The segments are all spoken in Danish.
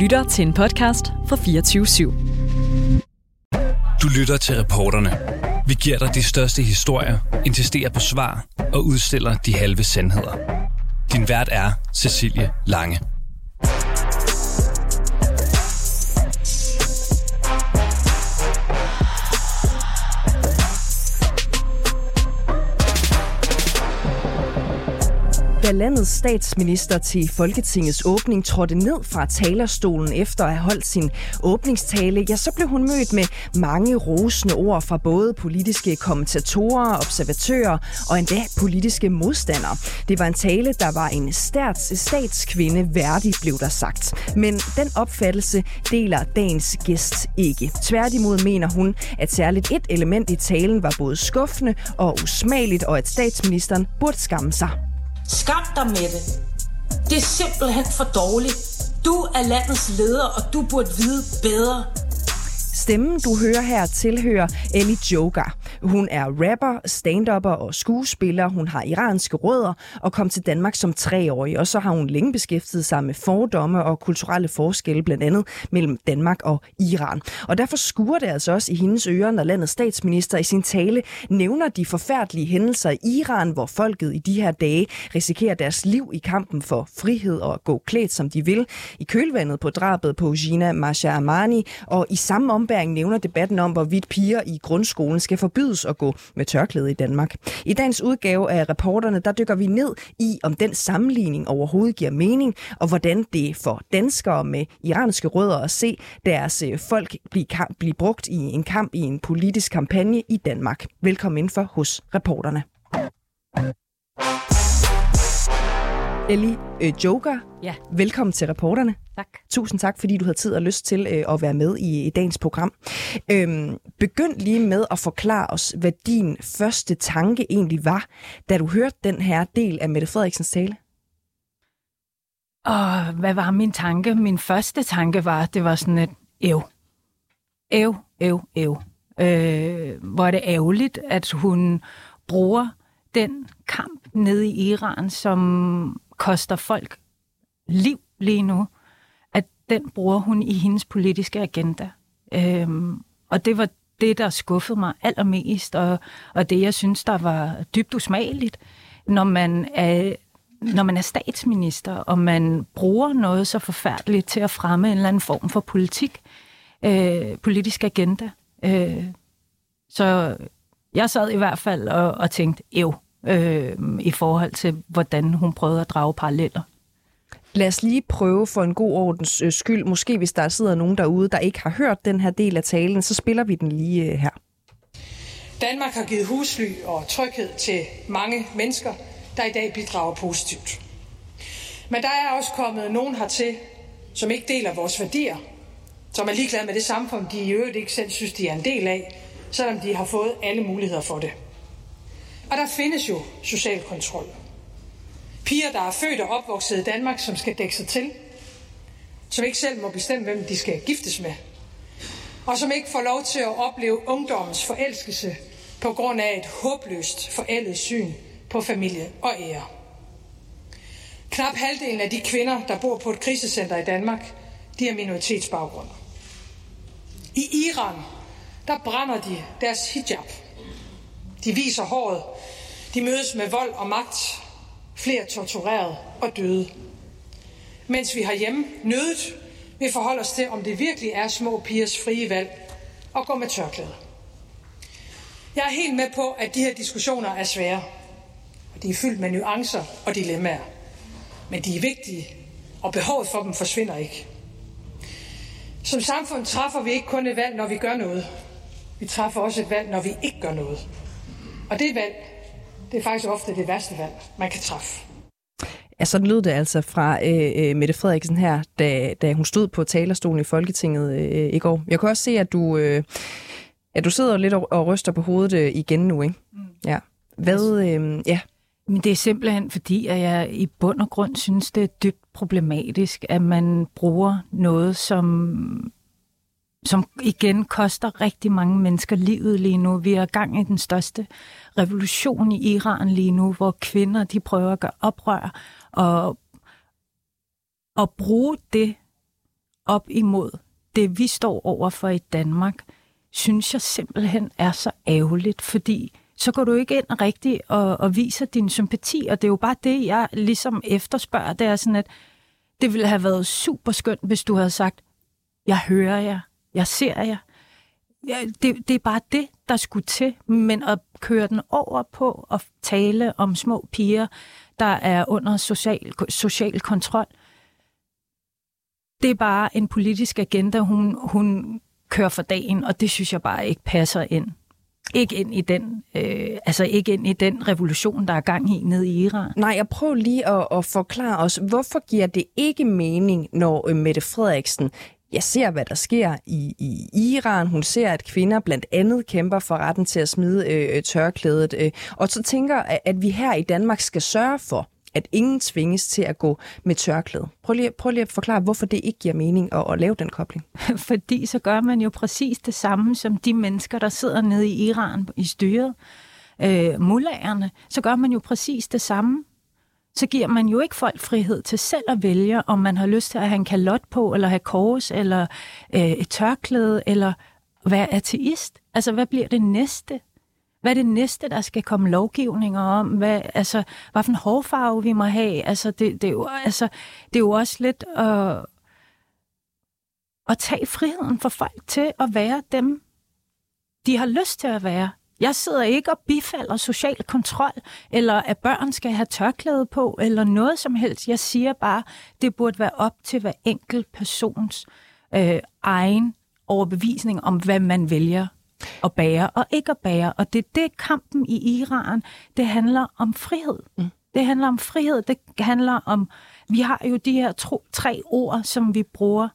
lytter til en podcast fra 24 /7. Du lytter til reporterne. Vi giver dig de største historier, insisterer på svar og udstiller de halve sandheder. Din vært er Cecilie Lange. Da landets statsminister til Folketingets åbning trådte ned fra talerstolen efter at have holdt sin åbningstale, ja, så blev hun mødt med mange rosende ord fra både politiske kommentatorer, observatører og endda politiske modstandere. Det var en tale, der var en stats, statskvinde værdig, blev der sagt. Men den opfattelse deler dagens gæst ikke. Tværtimod mener hun, at særligt et element i talen var både skuffende og usmageligt, og at statsministeren burde skamme sig. Skam dig med det. Det er simpelthen for dårligt. Du er landets leder, og du burde vide bedre. Stemmen, du hører her, tilhører Ellie Joker. Hun er rapper, stand-upper og skuespiller. Hun har iranske rødder og kom til Danmark som treårig. Og så har hun længe beskæftiget sig med fordomme og kulturelle forskelle, blandt andet mellem Danmark og Iran. Og derfor skuer det altså også i hendes ører, når landets statsminister i sin tale nævner de forfærdelige hændelser i Iran, hvor folket i de her dage risikerer deres liv i kampen for frihed og at gå klædt, som de vil, i kølvandet på drabet på Gina Masha Amani, og i samme ombæring nævner debatten om, hvorvidt piger i grundskolen skal forbydes at gå med tørklæde i Danmark. I dagens udgave af reporterne, der dykker vi ned i, om den sammenligning overhovedet giver mening, og hvordan det for danskere med iranske rødder at se deres øh, folk blive, kamp, blive brugt i en kamp i en politisk kampagne i Danmark. Velkommen indenfor hos reporterne. Ellie øh, Joker, Ja. velkommen til reporterne. Tak. Tusind tak, fordi du havde tid og lyst til øh, at være med i, i dagens program. Øhm, begynd lige med at forklare os, hvad din første tanke egentlig var, da du hørte den her del af Mette Frederiksens tale. Og hvad var min tanke? Min første tanke var, det var sådan et ev. Ev, ev, ev. Øh, hvor er det ærgerligt, at hun bruger den kamp nede i Iran, som koster folk liv lige nu, at den bruger hun i hendes politiske agenda. Øhm, og det var det, der skuffede mig allermest, og, og det, jeg synes, der var dybt usmageligt, når man er når man er statsminister, og man bruger noget så forfærdeligt til at fremme en eller anden form for politik, øh, politisk agenda. Øh, så jeg sad i hvert fald og, og tænkte, ev, øh, i forhold til, hvordan hun prøvede at drage paralleller. Lad os lige prøve for en god ordens øh, skyld, måske hvis der sidder nogen derude, der ikke har hørt den her del af talen, så spiller vi den lige øh, her. Danmark har givet husly og tryghed til mange mennesker, der i dag bidrager positivt. Men der er også kommet nogen hertil, som ikke deler vores værdier, som er ligeglade med det samfund, de i øvrigt ikke selv synes, de er en del af, selvom de har fået alle muligheder for det. Og der findes jo social kontrol. Piger, der er født og opvokset i Danmark, som skal dække sig til, som ikke selv må bestemme, hvem de skal giftes med, og som ikke får lov til at opleve ungdommens forelskelse på grund af et håbløst forældet syn på familie og ære. Knap halvdelen af de kvinder, der bor på et krisecenter i Danmark, de har minoritetsbaggrund. I Iran, der brænder de deres hijab. De viser håret. De mødes med vold og magt. Flere tortureret og døde. Mens vi herhjemme nødet vil forholde os til, om det virkelig er små pigers frie valg at gå med tørklæde. Jeg er helt med på, at de her diskussioner er svære. Og de er fyldt med nuancer og dilemmaer. Men de er vigtige, og behovet for dem forsvinder ikke. Som samfund træffer vi ikke kun et valg, når vi gør noget. Vi træffer også et valg, når vi ikke gør noget. Og det valg, det er faktisk ofte det værste valg, man kan træffe. Ja, sådan lød det altså fra øh, øh, Mette Frederiksen her, da, da hun stod på talerstolen i Folketinget øh, i går. Jeg kan også se, at du, øh, at du sidder lidt og, og ryster på hovedet øh, igen nu, ikke? Mm. Ja. Hvad, øh, ja, Men det er simpelthen fordi, at jeg i bund og grund synes, det er dybt problematisk, at man bruger noget, som, som igen koster rigtig mange mennesker livet lige nu. Vi er i gang i den største revolution i Iran lige nu, hvor kvinder de prøver at gøre oprør og, og bruge det op imod det, vi står over for i Danmark, synes jeg simpelthen er så ærgerligt, fordi så går du ikke ind rigtigt og, og viser din sympati, og det er jo bare det, jeg ligesom efterspørger, det er sådan, at det ville have været super skønt, hvis du havde sagt, jeg hører jer, jeg ser jer. Ja, det, det er bare det, der skulle til, men at køre den over på at tale om små piger, der er under social, social kontrol, det er bare en politisk agenda, hun, hun kører for dagen, og det synes jeg bare ikke passer ind. Ikke ind i den, øh, altså ikke ind i den revolution, der er gang i nede i Iran. Nej, jeg prøver lige at, at forklare os, hvorfor giver det ikke mening, når øh, Mette Frederiksen jeg ser, hvad der sker i, i Iran. Hun ser, at kvinder blandt andet kæmper for retten til at smide øh, øh tørklædet. Øh, og så tænker, at vi her i Danmark skal sørge for, at ingen tvinges til at gå med tørklæde. Prøv lige, prøv lige at forklare, hvorfor det ikke giver mening at, at lave den kobling. Fordi så gør man jo præcis det samme som de mennesker, der sidder nede i Iran i styret, øh, mullagerne. Så gør man jo præcis det samme. Så giver man jo ikke folk frihed til selv at vælge, om man har lyst til at have en kalot på, eller have kors, eller øh, et tørklæde, eller være ateist. Altså, hvad bliver det næste? Hvad er det næste, der skal komme lovgivninger om? Hvad, altså, hvad for en hårfarve vi må have? Altså, det, det, er, jo, altså, det er jo også lidt at, at tage friheden for folk til at være dem, de har lyst til at være. Jeg sidder ikke og bifalder social kontrol, eller at børn skal have tørklæde på, eller noget som helst. Jeg siger bare, det burde være op til hver enkelt persons øh, egen overbevisning om, hvad man vælger at bære og ikke at bære. Og det er det, kampen i Iran, det handler om frihed. Mm. Det handler om frihed, det handler om, vi har jo de her tro, tre ord, som vi bruger,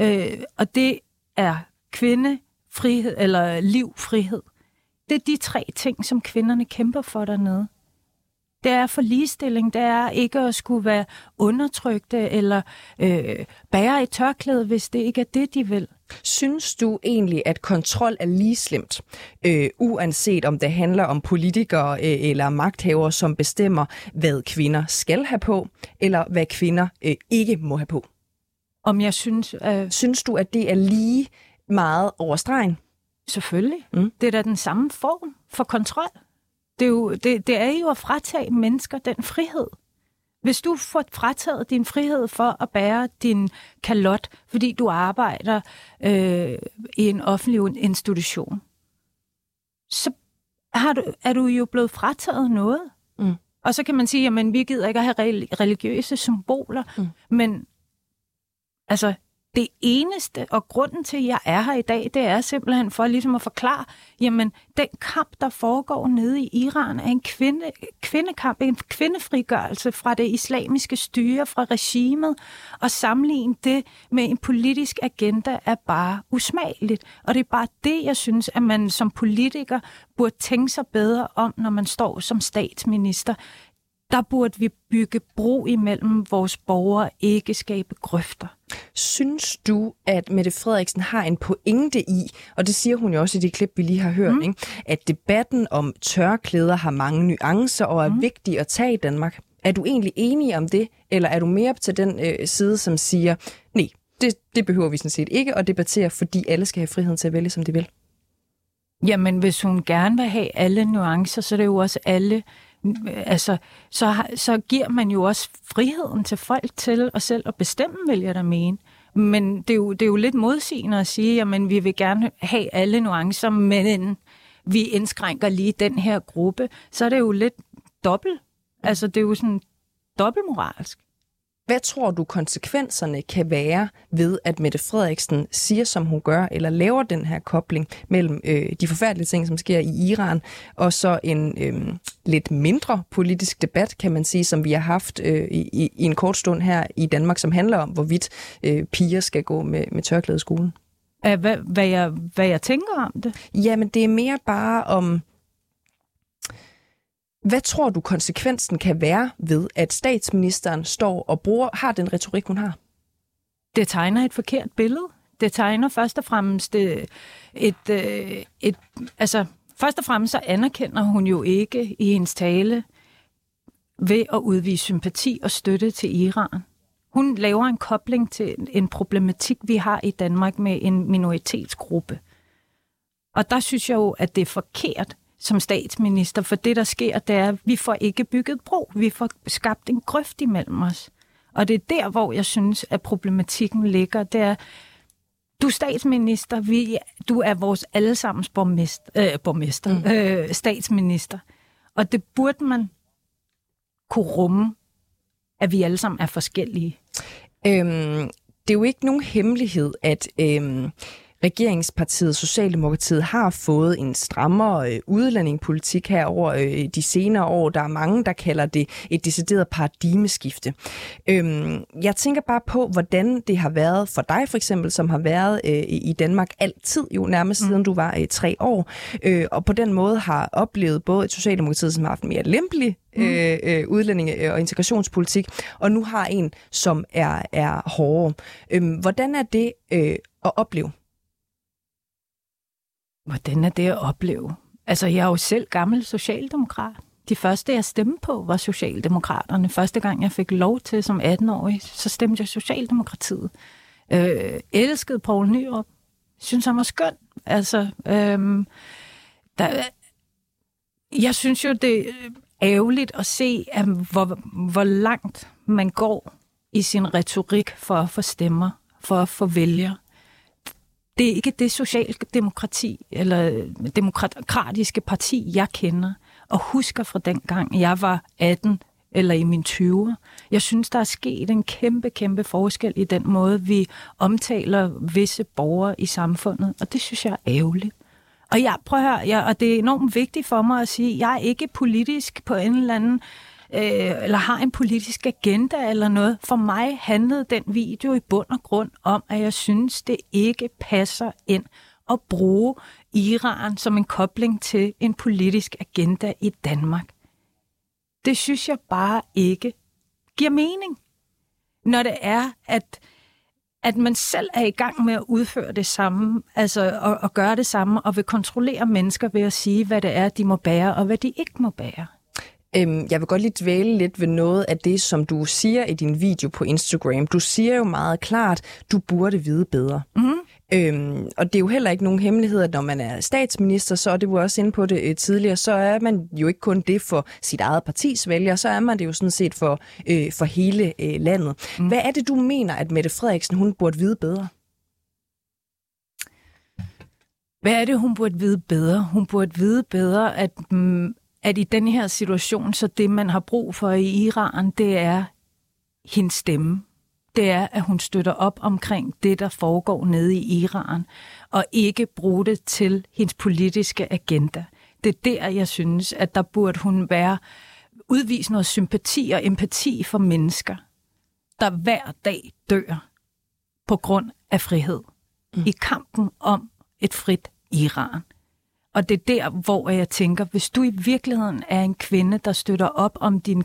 øh, og det er kvinde, frihed, eller liv, frihed. Det er de tre ting, som kvinderne kæmper for dernede. Det er for ligestilling, det er ikke at skulle være undertrykte eller øh, bære et tørklæde, hvis det ikke er det, de vil. Synes du egentlig, at kontrol er lige slemt, øh, uanset om det handler om politikere øh, eller magthavere, som bestemmer, hvad kvinder skal have på, eller hvad kvinder øh, ikke må have på? Om jeg synes... Øh... Synes du, at det er lige meget over stregen? Selvfølgelig. Mm. Det er da den samme form for kontrol. Det er, jo, det, det er jo at fratage mennesker den frihed. Hvis du får frataget din frihed for at bære din kalot, fordi du arbejder øh, i en offentlig institution, så har du, er du jo blevet frataget noget. Mm. Og så kan man sige, at vi gider ikke at have religiøse symboler, mm. men altså, det eneste, og grunden til, at jeg er her i dag, det er simpelthen for ligesom at forklare, jamen, den kamp, der foregår nede i Iran, er en kvinde, kvindekamp, en kvindefrigørelse fra det islamiske styre, fra regimet, og sammenligne det med en politisk agenda er bare usmageligt. Og det er bare det, jeg synes, at man som politiker burde tænke sig bedre om, når man står som statsminister der burde vi bygge bro imellem vores borgere, ikke skabe grøfter. Synes du, at Mette Frederiksen har en pointe i, og det siger hun jo også i det klip, vi lige har hørt, mm. ikke? at debatten om tørklæder har mange nuancer og er mm. vigtig at tage i Danmark? Er du egentlig enig om det, eller er du mere til den øh, side, som siger, nej, det, det behøver vi sådan set ikke at debattere, fordi alle skal have friheden til at vælge, som de vil? Jamen, hvis hun gerne vil have alle nuancer, så er det jo også alle altså, så, så giver man jo også friheden til folk til at selv at bestemme, vil jeg da mene. Men det er, jo, det er jo lidt modsigende at sige, at vi vil gerne have alle nuancer, men vi indskrænker lige den her gruppe. Så er det jo lidt dobbelt. Altså, det er jo sådan dobbeltmoralsk. Hvad tror du konsekvenserne kan være ved, at Mette Frederiksen siger, som hun gør, eller laver den her kobling mellem øh, de forfærdelige ting, som sker i Iran, og så en øh, lidt mindre politisk debat, kan man sige, som vi har haft øh, i, i en kort stund her i Danmark, som handler om, hvorvidt øh, piger skal gå med, med tørklæde i skolen? Hvad, hvad, jeg, hvad jeg tænker om det? Jamen, det er mere bare om hvad tror du konsekvensen kan være ved, at statsministeren står og bruger, har den retorik, hun har? Det tegner et forkert billede. Det tegner først og fremmest øh, et, et, et altså først og fremmest så anerkender hun jo ikke i hendes tale ved at udvise sympati og støtte til Iran. Hun laver en kobling til en problematik, vi har i Danmark med en minoritetsgruppe. Og der synes jeg jo, at det er forkert som statsminister, for det, der sker, det er, at vi får ikke bygget bro. Vi får skabt en grøft imellem os. Og det er der, hvor jeg synes, at problematikken ligger. Det er, du er statsminister, vi, du er vores allesammens borgmester, øh, borgmester mm. øh, statsminister. Og det burde man kunne rumme, at vi alle sammen er forskellige. Øhm, det er jo ikke nogen hemmelighed, at øhm, regeringspartiet Socialdemokratiet har fået en strammere øh, udlændingepolitik her over øh, de senere år. Der er mange, der kalder det et decideret paradigmeskifte. Øhm, jeg tænker bare på, hvordan det har været for dig for eksempel, som har været øh, i Danmark altid, jo nærmest mm. siden du var øh, tre år, øh, og på den måde har oplevet både et Socialdemokratiet, som har haft mere lempelig mm. øh, øh, udlændinge- og integrationspolitik, og nu har en, som er, er hårdere. Øhm, hvordan er det øh, at opleve? Hvordan er det at opleve? Altså, jeg er jo selv gammel socialdemokrat. De første, jeg stemte på, var Socialdemokraterne. Første gang, jeg fik lov til som 18-årig, så stemte jeg Socialdemokratiet. Øh, elskede Poul Nyrup. Synes han var skøn. Altså, øh, der, jeg synes jo, det er ærgerligt at se, at hvor, hvor langt man går i sin retorik for at få stemmer, for at få vælgere det er ikke det socialdemokrati eller demokratiske parti, jeg kender og husker fra den gang, jeg var 18 eller i min 20'er. Jeg synes, der er sket en kæmpe, kæmpe forskel i den måde, vi omtaler visse borgere i samfundet, og det synes jeg er ærgerligt. Og jeg prøver at høre, jeg, og det er enormt vigtigt for mig at sige, jeg er ikke politisk på en eller anden øh, Øh, eller har en politisk agenda eller noget. For mig handlede den video i bund og grund om, at jeg synes, det ikke passer ind at bruge Iran som en kobling til en politisk agenda i Danmark. Det synes jeg bare ikke giver mening. Når det er, at, at man selv er i gang med at udføre det samme, altså at, at gøre det samme, og vil kontrollere mennesker ved at sige, hvad det er, de må bære, og hvad de ikke må bære. Øhm, jeg vil godt lige dvæle lidt ved noget af det, som du siger i din video på Instagram. Du siger jo meget klart, du burde vide bedre. Mm. Øhm, og det er jo heller ikke nogen hemmelighed, at når man er statsminister, så er det jo også inde på det øh, tidligere, så er man jo ikke kun det for sit eget partis vælger, så er man det jo sådan set for, øh, for hele øh, landet. Mm. Hvad er det, du mener, at Mette Frederiksen hun burde vide bedre? Hvad er det, hun burde vide bedre? Hun burde vide bedre, at, mm, at i den her situation, så det, man har brug for i Iran, det er hendes stemme. Det er, at hun støtter op omkring det, der foregår nede i Iran, og ikke bruge det til hendes politiske agenda. Det er der, jeg synes, at der burde hun være udvise noget sympati og empati for mennesker, der hver dag dør på grund af frihed. Mm. I kampen om et frit Iran. Og det er der, hvor jeg tænker, hvis du i virkeligheden er en kvinde, der støtter op om dine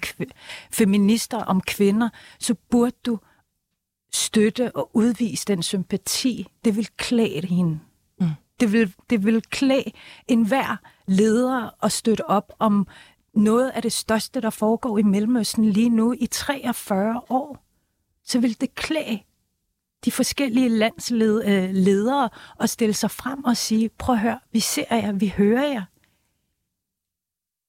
feminister, om kvinder, så burde du støtte og udvise den sympati. Det vil klæde hende. Mm. Det, vil, det vil klæde enhver leder at støtte op om noget af det største, der foregår i Mellemøsten lige nu i 43 år. Så vil det klæde de forskellige landsledere øh, og stille sig frem og sige, prøv at høre, vi ser jer, vi hører jer.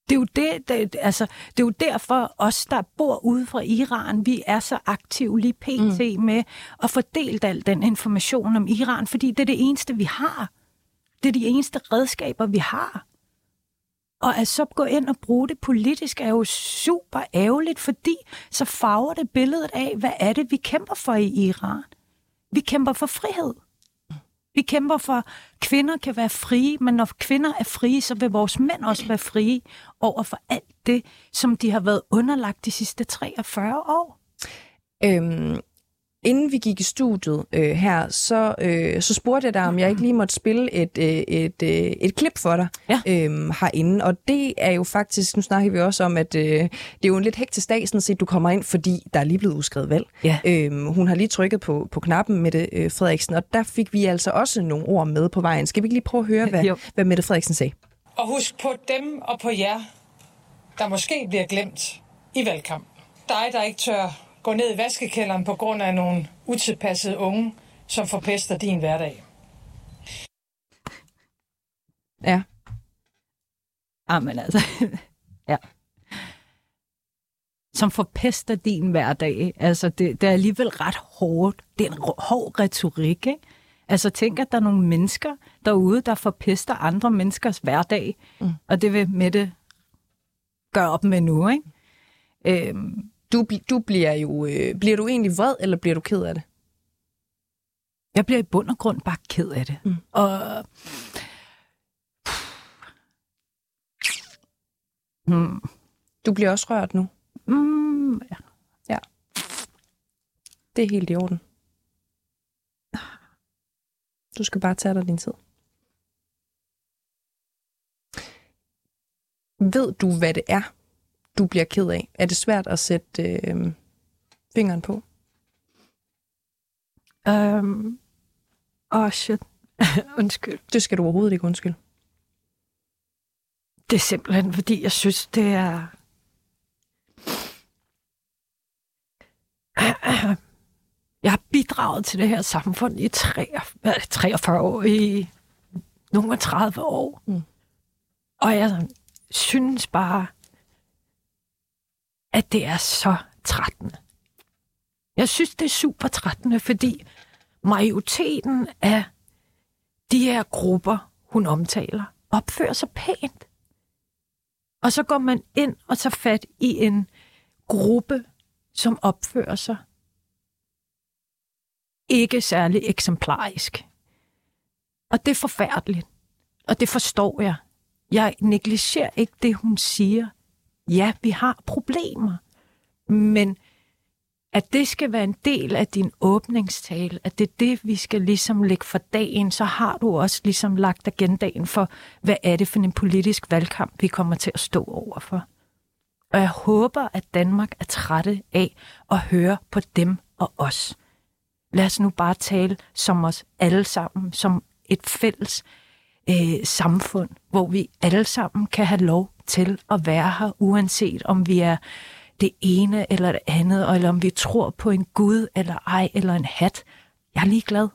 Det er, jo det, det, altså, det er jo derfor os, der bor ude fra Iran, vi er så aktive lige pt. Mm. med at fordele al den information om Iran, fordi det er det eneste, vi har. Det er de eneste redskaber, vi har. Og at så gå ind og bruge det politisk er jo super ærgerligt, fordi så farver det billedet af, hvad er det, vi kæmper for i Iran. Vi kæmper for frihed. Vi kæmper for, at kvinder kan være frie, men når kvinder er frie, så vil vores mænd også være frie over for alt det, som de har været underlagt de sidste 43 år. Øhm, Inden vi gik i studiet øh, her, så, øh, så spurgte jeg dig, om jeg ikke lige måtte spille et, øh, et, øh, et klip for dig ja. øh, herinde. Og det er jo faktisk, nu snakker vi også om, at øh, det er jo en lidt hektisk dag, sådan set, du kommer ind, fordi der er lige blevet udskrevet valg. Ja. Øh, hun har lige trykket på, på knappen, Mette øh, Frederiksen, og der fik vi altså også nogle ord med på vejen. Skal vi ikke lige prøve at høre, hvad, hvad Mette Frederiksen sagde? Og husk på dem og på jer, der måske bliver glemt i valgkamp. Dig, der ikke tør går ned i vaskekælderen på grund af nogle utilpassede unge, som forpester din hverdag. Ja. Jamen altså, ja. Som forpester din hverdag. Altså, det, det er alligevel ret hårdt. Det er en hård retorik, ikke? Altså, tænk, at der er nogle mennesker derude, der forpester andre menneskers hverdag. Mm. Og det vil Mette gøre op med nu, ikke? Øhm, Du, du bliver jo... Øh, bliver du egentlig vred, eller bliver du ked af det? jeg bliver i bund og grund bare ked af det. Mm. Og mm, Du bliver også rørt nu. mm, ja. Det er helt i orden. Du skal bare tage dig din tid. Ved du, hvad det er, du bliver ked af? Er det svært at sætte øh, fingeren på? Øhm, åh, oh shit. Undskyld. Det skal du overhovedet ikke undskylde. Det er simpelthen, fordi jeg synes, det er... Jeg har bidraget til det her samfund i 43, 43 år, i nogle 30 år. Mm. Og jeg synes bare, at det er så trættende. Jeg synes, det er super trættende, fordi majoriteten af de her grupper, hun omtaler, opfører sig pænt. Og så går man ind og tager fat i en gruppe, som opfører sig ikke særlig eksemplarisk. Og det er forfærdeligt. Og det forstår jeg. Jeg negligerer ikke det, hun siger. Ja, vi har problemer. Men at det skal være en del af din åbningstale, at det er det, vi skal ligesom lægge for dagen, så har du også ligesom lagt agendaen for, hvad er det for en politisk valgkamp, vi kommer til at stå overfor. Og jeg håber, at Danmark er trætte af at høre på dem og os. Lad os nu bare tale som os alle sammen, som et fælles øh, samfund, hvor vi alle sammen kan have lov til at være her, uanset om vi er det ene eller det andet, eller om vi tror på en Gud eller ej, eller en hat. Jeg er ligeglad.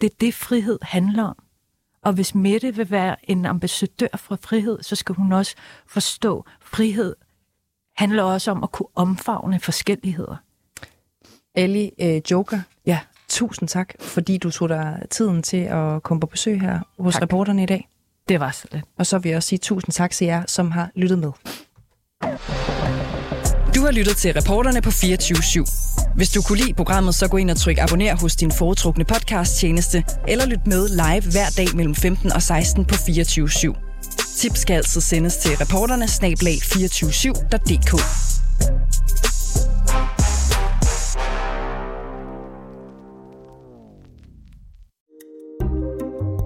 Det er det, frihed handler om. Og hvis Mette vil være en ambassadør for frihed, så skal hun også forstå, at frihed handler også om at kunne omfavne forskelligheder. Ali øh, Joker, Ja, tusind tak, fordi du tog dig tiden til at komme på besøg her hos Tak. reporterne i dag. Det var så lidt. Og så vil jeg også sige tusind tak til jer, som har lyttet med. Du har lyttet til reporterne på 24 /7. Hvis du kunne lide programmet, så gå ind og tryk abonner hos din foretrukne podcast-tjeneste, eller lyt med live hver dag mellem 15 og 16 på 24 /7. Tips skal altid sendes til reporterne snablag247.dk.